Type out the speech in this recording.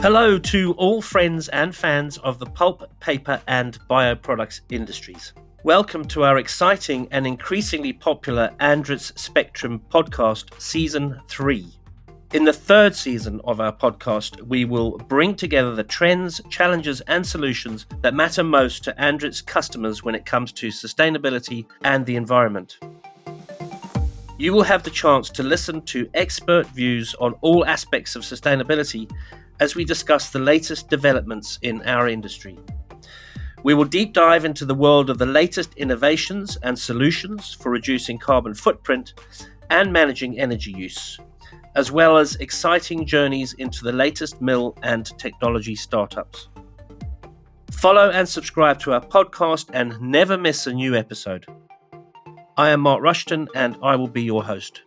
Hello to all friends and fans of the pulp, paper, and bioproducts industries. Welcome to our exciting and increasingly popular Andritz Spectrum podcast, Season 3. In the third season of our podcast, we will bring together the trends, challenges, and solutions that matter most to Andritz customers when it comes to sustainability and the environment. You will have the chance to listen to expert views on all aspects of sustainability as we discuss the latest developments in our industry. We will deep dive into the world of the latest innovations and solutions for reducing carbon footprint and managing energy use, as well as exciting journeys into the latest mill and technology startups. Follow and subscribe to our podcast and never miss a new episode. I am Mark Rushton and I will be your host.